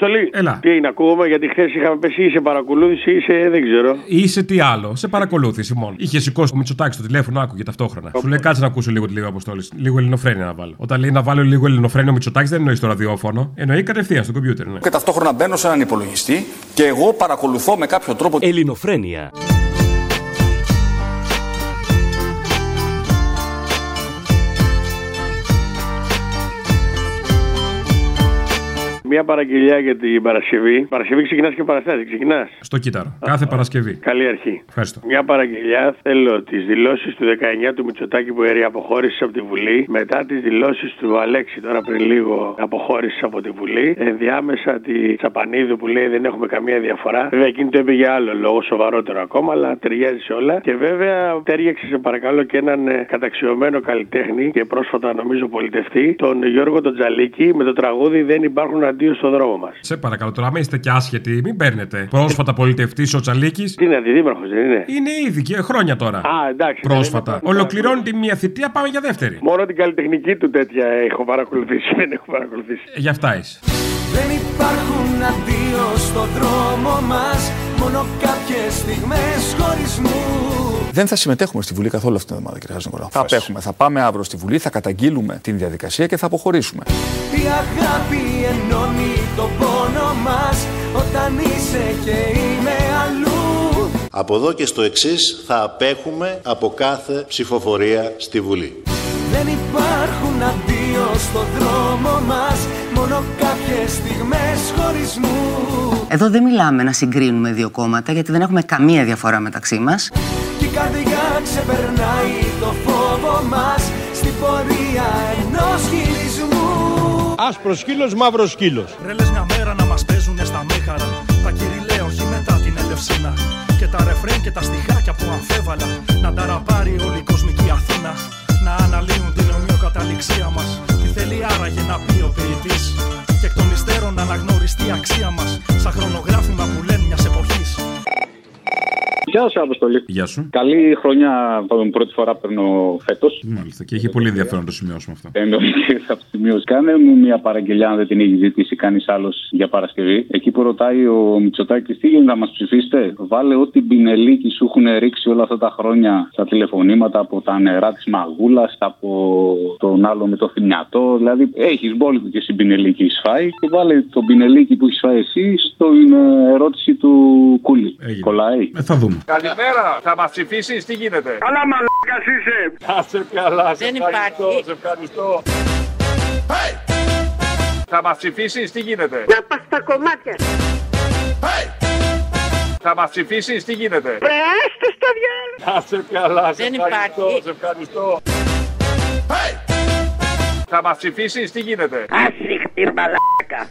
Αποστολή. Έλα. Τι είναι, ακούγομαι, γιατί χθες είχαμε πέσει ή σε παρακολούθηση ή σε δεν ξέρω. Είσαι τι άλλο, σε παρακολούθηση μόνο. Είχε σηκώσει το Μητσοτάκι στο τηλέφωνο, άκουγε ταυτόχρονα. Σου λέει κάτσε να ακούσω λίγο τη λίγο αποστόλη. Λίγο ελληνοφρένια να βάλω. Όταν λέει να βάλω λίγο ελληνοφρένια ο Μητσοτάκι δεν εννοείς στο ραδιόφωνο, εννοεί κατευθείαν στο κομπιούτερ. Ναι. Και ταυτόχρονα μπαίνω σε έναν υπολογιστή και εγώ παρακολουθώ με κάποιο τρόπο Ελληνοφρένεια. Μια παραγγελιά για την Παρασκευή. Παρασκευή ξεκινάς και Παραστάτη. Ξεκινάς. Στο κύτταρο. Κάθε Παρασκευή. Καλή αρχή. Ευχαριστώ. Μια παραγγελιά. Θέλω τις δηλώσεις του 19 του Μητσοτάκη που έρει αποχώρησης από τη Βουλή. Μετά τις δηλώσεις του Αλέξη τώρα πριν λίγο αποχώρησης από τη Βουλή. Ενδιάμεσα τη Τσαπανίδου που λέει δεν έχουμε καμία διαφορά. Βέβαια εκείνη το είπε για άλλο λόγο, σοβαρότερο ακόμα, αλλά ταιριάζει σε όλα. Και βέβαια τέριαξε σε παρακαλώ και έναν ε, καταξιωμένο καλλιτέχνη και πρόσφατα νομίζω πολιτευτή, τον Γιώργο τον Τζαλίκη με το τραγούδι Δεν υπάρχουν αντίο στο δρόμο μας. Σε παρακαλώ τώρα, μην είστε και άσχετοι, μην παίρνετε. Πρόσφατα πολιτευτής ο Τσαλίκης. Τι είναι, αντιδήμαρχος δεν είναι; Είναι ήδη και χρόνια τώρα. Α, εντάξει. Πρόσφατα. δεν είναι- Ολοκληρώνει τη μία θητεία, πάμε για δεύτερη. Μόνο την καλλιτεχνική του τέτοια έχω παρακολουθήσει. Δεν έχω παρακολουθήσει. Ε, Γι' αυτά είσαι. Δεν υπάρχουν αντίο στο δρόμο μας Μόνο κάποιες στιγμές χωρισμού Δεν θα συμμετέχουμε στη Βουλή καθόλου αυτήν την εβδομάδα, κύριε Χατζηνικολάου. Θα απέχουμε. Θα πάμε αύριο στη Βουλή, θα καταγγείλουμε την διαδικασία και θα αποχωρήσουμε. Η αγάπη ενώνει το πόνο μας Όταν είσαι και είμαι αλλού Από εδώ και στο εξής θα απέχουμε από κάθε ψηφοφορία στη Βουλή. Δεν υπάρχουν αντίο στο δρόμο μας Μόνο κάποιες στιγμές χωρισμού Εδώ δεν μιλάμε να συγκρίνουμε δύο κόμματα γιατί δεν έχουμε καμία διαφορά μεταξύ μας. Κι η καρδιά ξεπερνάει το φόβο μας Στην πορεία ενός χειρισμού. Άσπρος σκύλος, μαύρος σκύλος. Ρε λες μια μέρα να μας παίζουνε στα μέγαρα Τα κυριλαία όχι μετά την Ελευσίνα. Και τα ρεφρέν και τα στιχάκια που αμφέβαλα Να τα ραπάρει όλη η κοσμική Αθήνα. Να αναλύουν την ομοιοκαταληξία μας. Τι θέλει άραγε να πει ο ποιητής. Και εκ των υστέρων να αναγνωριστεί η αξία Γεια σου, Αποστολή. Γεια σου. Καλή χρονιά. Πρώτη φορά παίρνω φέτος. Μάλιστα. Και έχει πολύ ενδιαφέρον να το σημειώσουμε αυτό. Εννοείται θα το σημειώσει. Κάνε μου μια παραγγελιά, αν δεν την έχει ζητήσει κανείς άλλος για Παρασκευή. Εκεί που ρωτάει ο Μητσοτάκης, τι γίνεται να μας ψηφίσετε; Βάλε ό,τι μπινελίκι σου έχουν ρίξει όλα αυτά τα χρόνια στα τηλεφωνήματα από τα νερά της Μαγούλας, από τον άλλο με το θυμιατό. Δηλαδή, έχεις μπόλικο και εσύ μπινελίκι έχεις φάει και βάλε το μπινελίκι που έχεις φάει εσύ στην ε, ερώτηση του Κούλι. Κολλάει. Ε, θα δούμε. Καλημέρα, θα μας ψηφίσεις, τι γίνεται; Καλά, μαλάκας είσαι. Να σε καλά, σε Δεν ευχαριστώ, υπάρχει. σε ευχαριστώ. Θα μας ψηφίσεις, τι γίνεται; Να πας στα κομμάτια. Θα μας ψηφίσεις, τι γίνεται; Πρέστε στο διάλογο. Να σε καλά, σε Δεν ευχαριστώ, υπάρχει. σε ευχαριστώ. Θα μας ψηφίσεις, τι γίνεται; Άσυχτη μαλάκα.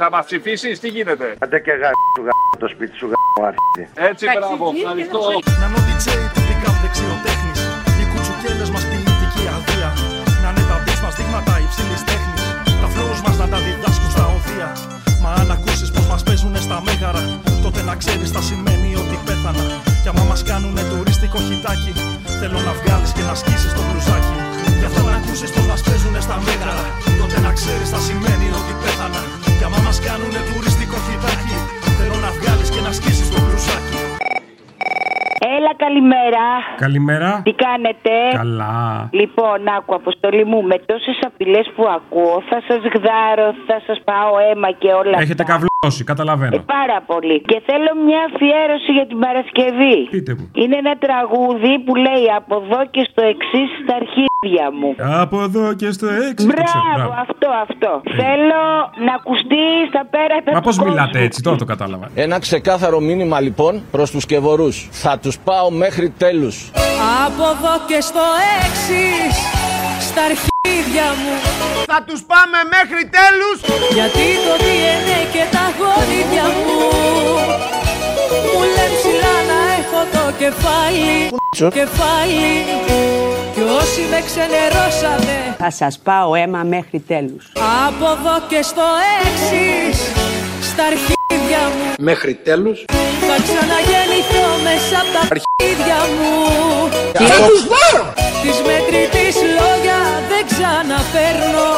Θα μας ψηφίσεις, τι γίνεται; Αντέ και γα του γα το σπίτι σου γα Έτσι, μπράβο, ευχαριστώ. Να είναι ο DJ του pick up δεξιοτέχνης. Οι κουτσουκέλες μας ποιητική αδεία. Να είναι τα beats μας δείγματα υψηλής τέχνης. Τα flows μας να τα διδάσκουν στα οδεία. Μα αν ακούσεις πως μας παίζουνε στα μέγαρα Τότε να ξέρεις τα σημαίνει ότι πέθανα. Κι άμα μας κάνουνε τουρίστικο χιτάκι Θέλω να βγάλεις και να σκίσεις το μπλουζάκι. Γι' αυτό να ακούσεις πως μας παίζουνε στα μέγαρα Τότε να ξέρεις τα σημαίνει ότι πέθανα Κι άμα μας κάνουνε τουριστικό χιτάκι Θέλω να βγάλεις και να σκίσεις το μπλουζάκι Έλα, καλημέρα. Καλημέρα. Τι κάνετε; Καλά. Λοιπόν, άκου, αποστολή μου, με τόσες απειλές που ακούω, θα σας γδάρω, θα σας πάω αίμα και όλα Έχετε αυτά. καβλώσει, καταλαβαίνω. Ε, πάρα πολύ. Και θέλω μια αφιέρωση για την Παρασκευή. Πείτε μου. Είναι ένα τραγούδι που λέει Από εδώ και στο εξής στα αρχίδια μου. Από εδώ και στο έξι. το ξέρω, Μπράβο, μπράβο. αυτό, αυτό. Θέλω να ακουστείς στα πέρατα Μα του πώς κόσμου. μιλάτε έτσι, τώρα το κατάλαβα. Ένα ξεκάθαρο μήνυμα λοιπόν προς τους κεβορούς. Θα τους πάω μέχρι τέλους. Από εδώ και στο έξι στα αρχίδια μου Θα τους πάμε μέχρι τέλους. Γιατί το DNA και τα γονίδια μου Μου λένε ψηλά να έχω το κεφάλι Κεφάλι Κι όσοι με ξενερώσανε Θα σας πάω αίμα μέχρι τέλους. Από εδώ και στο έξι στα αρχίδια μου Μέχρι τέλους. Θα ξαναγεννηθώ μέσα από τα αρχίδια μου Και θα τους Της μετρητής λόγια δεν ξαναφέρνω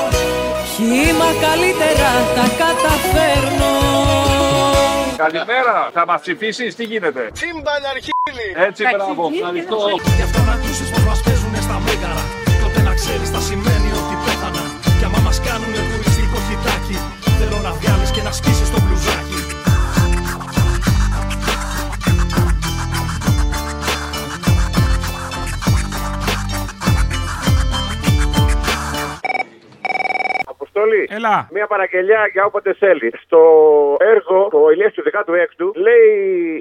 Χήμα καλύτερα τα καταφέρνω Καλημέρα. Θα μας ψηφίσεις, τι γίνεται; Τσίμπαν αρχίδι. Έτσι, μπράβο. Ευχαριστώ. Γι' αυτό να ακούσεις πως μας παίζουνε στα μέγαρα Τότε να ξέρεις θα σημαίνει ότι πέθανα Κι άμα μας κάνουνε τουριστικό χιτάκι Θέλω να βγάλεις και να σκίσεις το Αποστολή. Έλα. Μια παραγγελιά για όποτε θέλει. Στο έργο, το Ηλίας του 16ου, λέει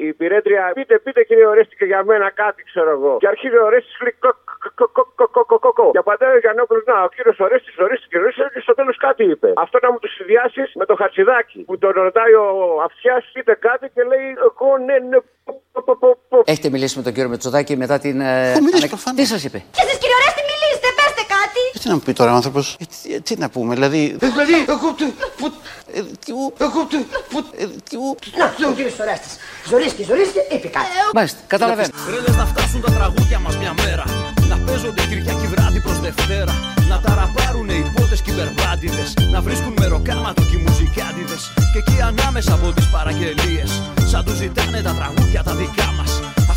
η πυρέτρια, πείτε, πείτε κύριε Ορέστη και για μένα κάτι, ξέρω εγώ. Και αρχίζει ο Ορέστης λέει κο, κο, κο, κο, κο, κο, κο, κο, κο. Και απαντάει ο Γιαννόπουλος, να, ο κύριος Ορέστης, Ορέστης και Ορέστης και στο τέλος κάτι είπε. Αυτό να μου το συνδυάσεις με το χατσιδάκι που τον ρωτάει ο Αυτιάς, πείτε κάτι και λέει, εγώ ναι, ναι, πο, πο, πο, πο, πο. Έχετε μιλήσει με τον κύριο Μετσοδάκη μετά την. ε, Έχω μιλήσει ανακ- προφανώς. Τι σας είπε; Και εσείς κύριε Ορέστη μιλήστε, πέστε κάτι. Τι να μου πει τώρα ο άνθρωπος; Ε, τι, τι να πούμε, δηλαδή... Δηλαδή, εγώ του... που- ε, τι ου- Εγώ του... που- ε, τι ου- Να, ο κύριος Ορέστης. Ζορίσκει, ζορίσκει, είπε κάτι. Μάλιστα, καταλαβαίνω. Ρέλες να φτάσουν τα τραγούδια μας μια μέρα Να παίζονται Κυριακή βράδυ προς Δευτέρα Να τα ραπάρουνε οι πότες και οι μπερμπάντιδες Να βρίσκουν μεροκάματο και οι μουζικάντιδες Και εκεί ανάμεσα από τις παραγγελίες Σαν τους ζητάνε τα τραγούδια τα δικά μας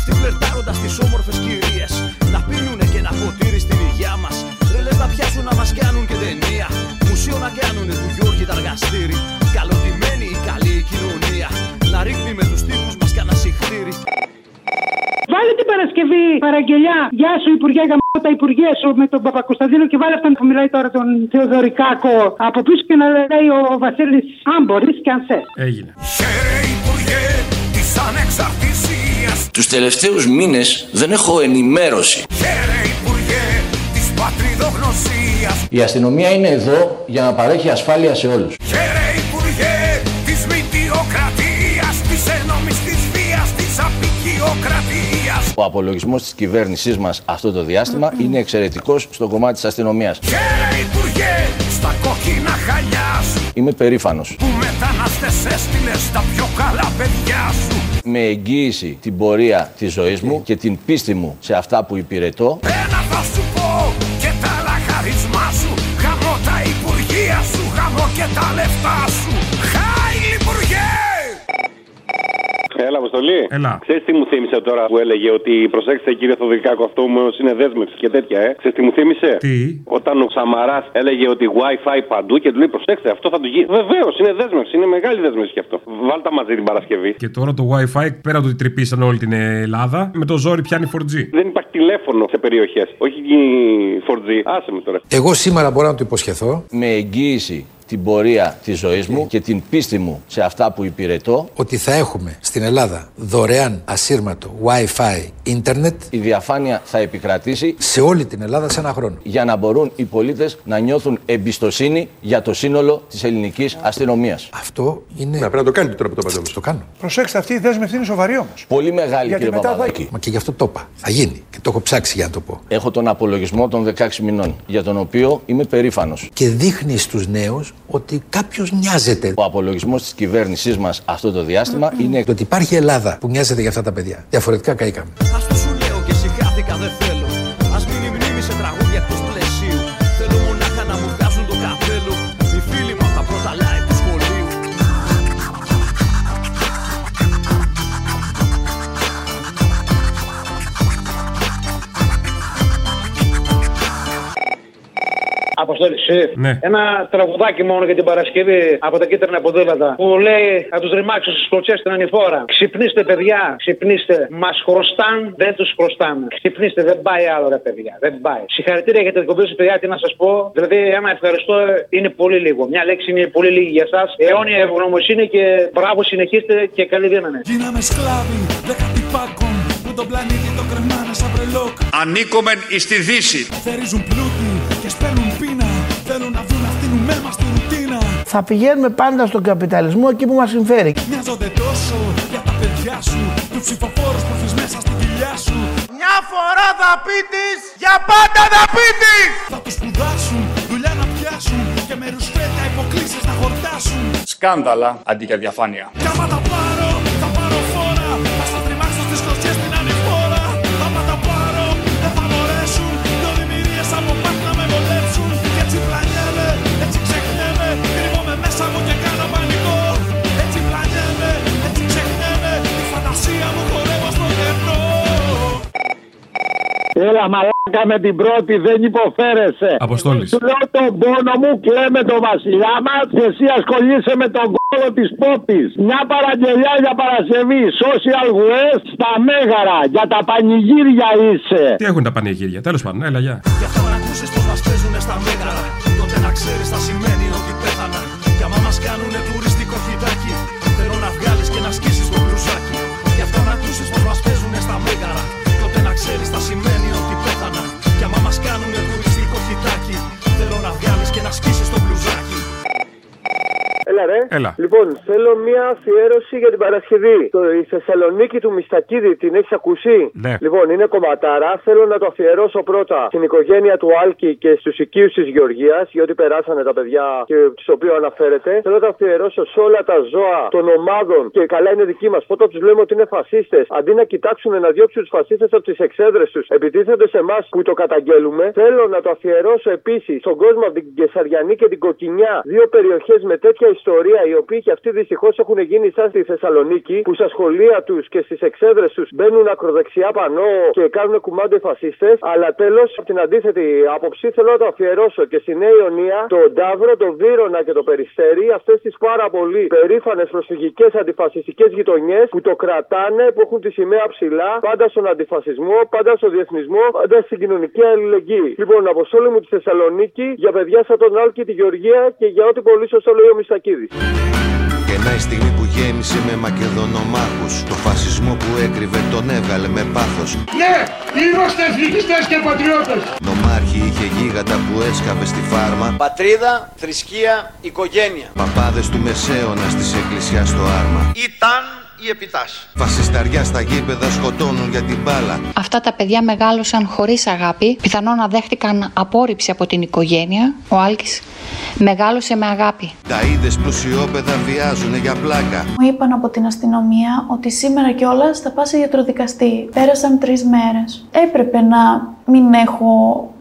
Αυτοί φλερτάροντας τις όμορφες κυρίες. Να πίνουνε και ένα ποτήρι στην υγειά μας. Ρέλες να πιάσουν να μας κάνουν και ταινία. Μουσείο να κάνουνε του Γιώργη τα εργαστήρι Καλωτημένη η καλή η κοινωνία. Να ρίχνει με τους τύπους μας κανένα συχτήρι. Βάλε την Παρασκευή παραγγελιά. Γεια σου, Υπουργέ Γαμώ τα Υπουργεία σου με τον Παπακοσταντίνο και βάλε αυτόν που μιλάει τώρα τον Θεοδωρικάκο. Από πίσω και να λέει ο Βασίλης αν μπορείς και αν θες. Έγινε. Υπουργέ της ανεξαρτησίας τους τελευταίους μήνες δεν έχω ενημέρωση. Η αστυνομία είναι εδώ για να παρέχει ασφάλεια σε όλους. Ο απολογισμός της κυβέρνησής μας αυτό το διάστημα είναι εξαιρετικός στο κομμάτι της αστυνομίας. Είμαι περήφανος. Που μετανάστες έστειλες στα πιο καλά παιδιά σου. Με εγγύηση την πορεία της ζωής μου και την πίστη μου σε αυτά που υπηρετώ, Ένα θα σου πω και τα λαχαρισμά σου Γαμώ τα υπουργεία σου, γαμώ και τα λεφτά σου Αποστολή. Έλα. Ξέρεις τι μου θύμισε τώρα που έλεγε ότι προσέξτε κύριε Θοδωρικάκο, αυτό όμως είναι δέσμευση και τέτοια, ε. Ξέρεις τι μου θύμισε; Τι; Όταν ο Σαμαρά έλεγε ότι WiFi παντού και του λέει προσέξτε, αυτό θα του γίνει. Βεβαίως, είναι δέσμευση, είναι μεγάλη δέσμευση και αυτό. Βάλτα μαζί την Παρασκευή. Και τώρα το WiFi πέρα από το ότι τρυπήσαν όλη την Ελλάδα, με το ζόρι πιάνει 4G. Δεν υπάρχει τηλέφωνο σε περιοχές. Όχι 4G. Άσε με τώρα. Εγώ σήμερα μπορώ να του υποσχεθώ με εγγύηση την πορεία της ζωής μου και την πίστη μου σε αυτά που υπηρετώ, ότι θα έχουμε στην Ελλάδα δωρεάν ασύρματο Wi-Fi ίντερνετ η διαφάνεια θα επικρατήσει σε όλη την Ελλάδα σε ένα χρόνο. για να μπορούν οι πολίτες να νιώθουν εμπιστοσύνη για το σύνολο της ελληνικής αστυνομίας. Αυτό είναι. πρέπει να το κάνει τώρα που το πατάμε. Το κάνω. Προσέξτε, αυτή η δέσμευση είναι σοβαρή όμως. Πολύ μεγάλη Γιατί κύριε μετά θα- Παπαδάκη. Μα και γι' αυτό το είπα. Θα γίνει. Και το έχω ψάξει για να το πω. Έχω τον απολογισμό των 16 μηνών, για τον οποίο είμαι περήφανος. Και δείχνεις στους νέους ότι κάποιος νοιάζεται. Ο απολογισμός της κυβέρνησής μας αυτό το διάστημα είναι Το ότι υπάρχει Ελλάδα που νοιάζεται για αυτά τα παιδιά. Διαφορετικά καήκαμε. Ας το σου λέω και συγχάθηκα δεν θέλω Αποστόλη, εσύ. Ναι. Ένα τραγουδάκι μόνο για την Παρασκευή από τα κίτρινα ποδήλατα που λέει να τους ρημάξω στις κλωτσιές στην ανηφόρα. Ξυπνήστε, παιδιά, ξυπνήστε. Μας χρωστάν, δεν τους χρωστάμε. Ξυπνήστε, δεν πάει άλλο, ρε παιδιά. Δεν πάει. Συγχαρητήρια για την εκπομπή σου, παιδιά, τι να σας πω. Δηλαδή, ένα ευχαριστώ είναι πολύ λίγο. Μια λέξη είναι πολύ λίγη για εσά. Αιώνια ευγνωμοσύνη και μπράβο, συνεχίστε και καλή δύναμη. Γίναμε σκλάβοι δεκατή πάκων Που τον πλανήτη το κρεμάνε σαν βρελόκ Ανήκομεν εις τη Δύση. Θερίζουν πλούτη και σπέρνουν πείνα Θέλουν να δουν αυτήν μας στη ρουτίνα Θα πηγαίνουμε πάντα στον καπιταλισμό εκεί που μας συμφέρει. Μοιάζονται τόσο για τα παιδιά σου Τους ψηφοφόρους που έχεις μέσα στη κοιλιά σου Μια φορά θα πει της, για πάντα θα πει της. Θα τους σπουδάσουν, δουλειά να πιάσουν Και με ρουσφέτια υποκλήσεις να χορτάσουν Σκάνδαλα αντί για διαφάνεια. Κι Έλα, μαλάκα με την πρώτη, δεν υποφέρεσαι. Αποστόλης. Σου λέω τον πόνο μου, κλαίμε τον βασιλιά μας και εσύ ασχολείσαι με τον κόλο της πόπης. Μια παραγγελιά για Παρασκευή. Social West στα Μέγαρα. Για τα πανηγύρια είσαι. Τι έχουν τα πανηγύρια, τέλος πάντων, έλα, γεια. Γι' αυτό να ακούσεις πως μας παίζουνε στα μέγαρα Τότε να ξέρεις θα σημαίνεις Έλα, ρε. Έλα. Λοιπόν, θέλω μια αφιέρωση για την Παρασκευή. Το, η Θεσσαλονίκη του Μιστακίδη, την έχεις ακούσει; Ναι. Λοιπόν, είναι κομματάρα. Θέλω να το αφιερώσω πρώτα στην οικογένεια του Άλκη και στους οικείους της Γεωργίας, γιατί περάσανε τα παιδιά και του οποίου αναφέρεται. Θέλω να το αφιερώσω σε όλα τα ζώα των ομάδων και καλά είναι δική μας. Πότε τους λέμε ότι είναι φασίστες, αντί να κοιτάξουν να διώξουν τους φασίστες από τις εξέδρες τους, επιτίθενται σε εμάς που το καταγγέλουμε. Θέλω να το αφιερώσω επίσης στον κόσμο από την Κεσαριανή και την Κοκκινιά, δύο περιοχές με τέτοια ιστορία, οι οποίοι και αυτοί δυστυχώς έχουν γίνει σαν στη Θεσσαλονίκη, που στα σχολεία τους και στις εξέδρες τους μπαίνουν ακροδεξιά πανό και κάνουν κουμάντε φασίστες. Αλλά τέλος, από την αντίθετη άποψη, θέλω να το αφιερώσω και στη Νέα Ιωνία, τον Νταύρο, τον Βύρονα και το Περιστέρι, αυτές τις πάρα πολύ περήφανες προσφυγικές αντιφασιστικές γειτονιές που το κρατάνε, που έχουν τη σημαία ψηλά, πάντα στον αντιφασισμό, πάντα στον διεθνισμό, πάντα στην κοινωνική αλληλεγγύη. Λοιπόν, αποστόλη μου τη Θεσσαλονίκη για παιδιά σαν τον Άλκη, τη Γεωργία και για ό,τι πολύ σωστό λέει ο Μιστακίδης. Και να η στιγμή που γέμισε με Μακεδονομάχους Το φασισμό που έκρυβε τον έβγαλε με πάθος Ναι, είμαστε εθνικιστές και πατριώτες. Νομάρχη είχε γίγαντα που έσκαβε στη φάρμα Πατρίδα, θρησκεία, οικογένεια. Παπάδες του Μεσαίωνα της εκκλησιάς στο άρμα Ήταν η επιτάση. Φασισταριά στα γήπεδα σκοτώνουν για την μπάλα Αυτά τα παιδιά μεγάλωσαν χωρίς αγάπη. Πιθανόν να δέχτηκαν απόρριψη από την οικογένεια. Ο Άλκης μεγάλωσε με αγάπη. Τα είδες πλουσιόπεδα βιάζουνε για πλάκα Μου είπαν από την αστυνομία ότι σήμερα κιόλας θα πάω σε γιατροδικαστή. Πέρασαν τρεις μέρες. Έπρεπε να μην έχω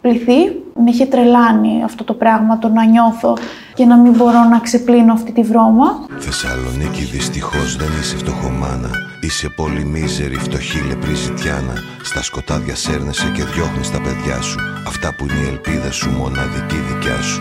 πληθεί. Με είχε τρελάνει αυτό το πράγμα, το να νιώθω και να μην μπορώ να ξεπλύνω αυτή τη βρώμα. Θεσσαλονίκη δυστυχώς δεν είσαι φτωχομάνα Είσαι πολύ μίζερη, φτωχή λεπρή ζητιάνα Στα σκοτάδια σέρνεσαι και διώχνεις τα παιδιά σου Αυτά που είναι η ελπίδα σου, μοναδική δικιά σου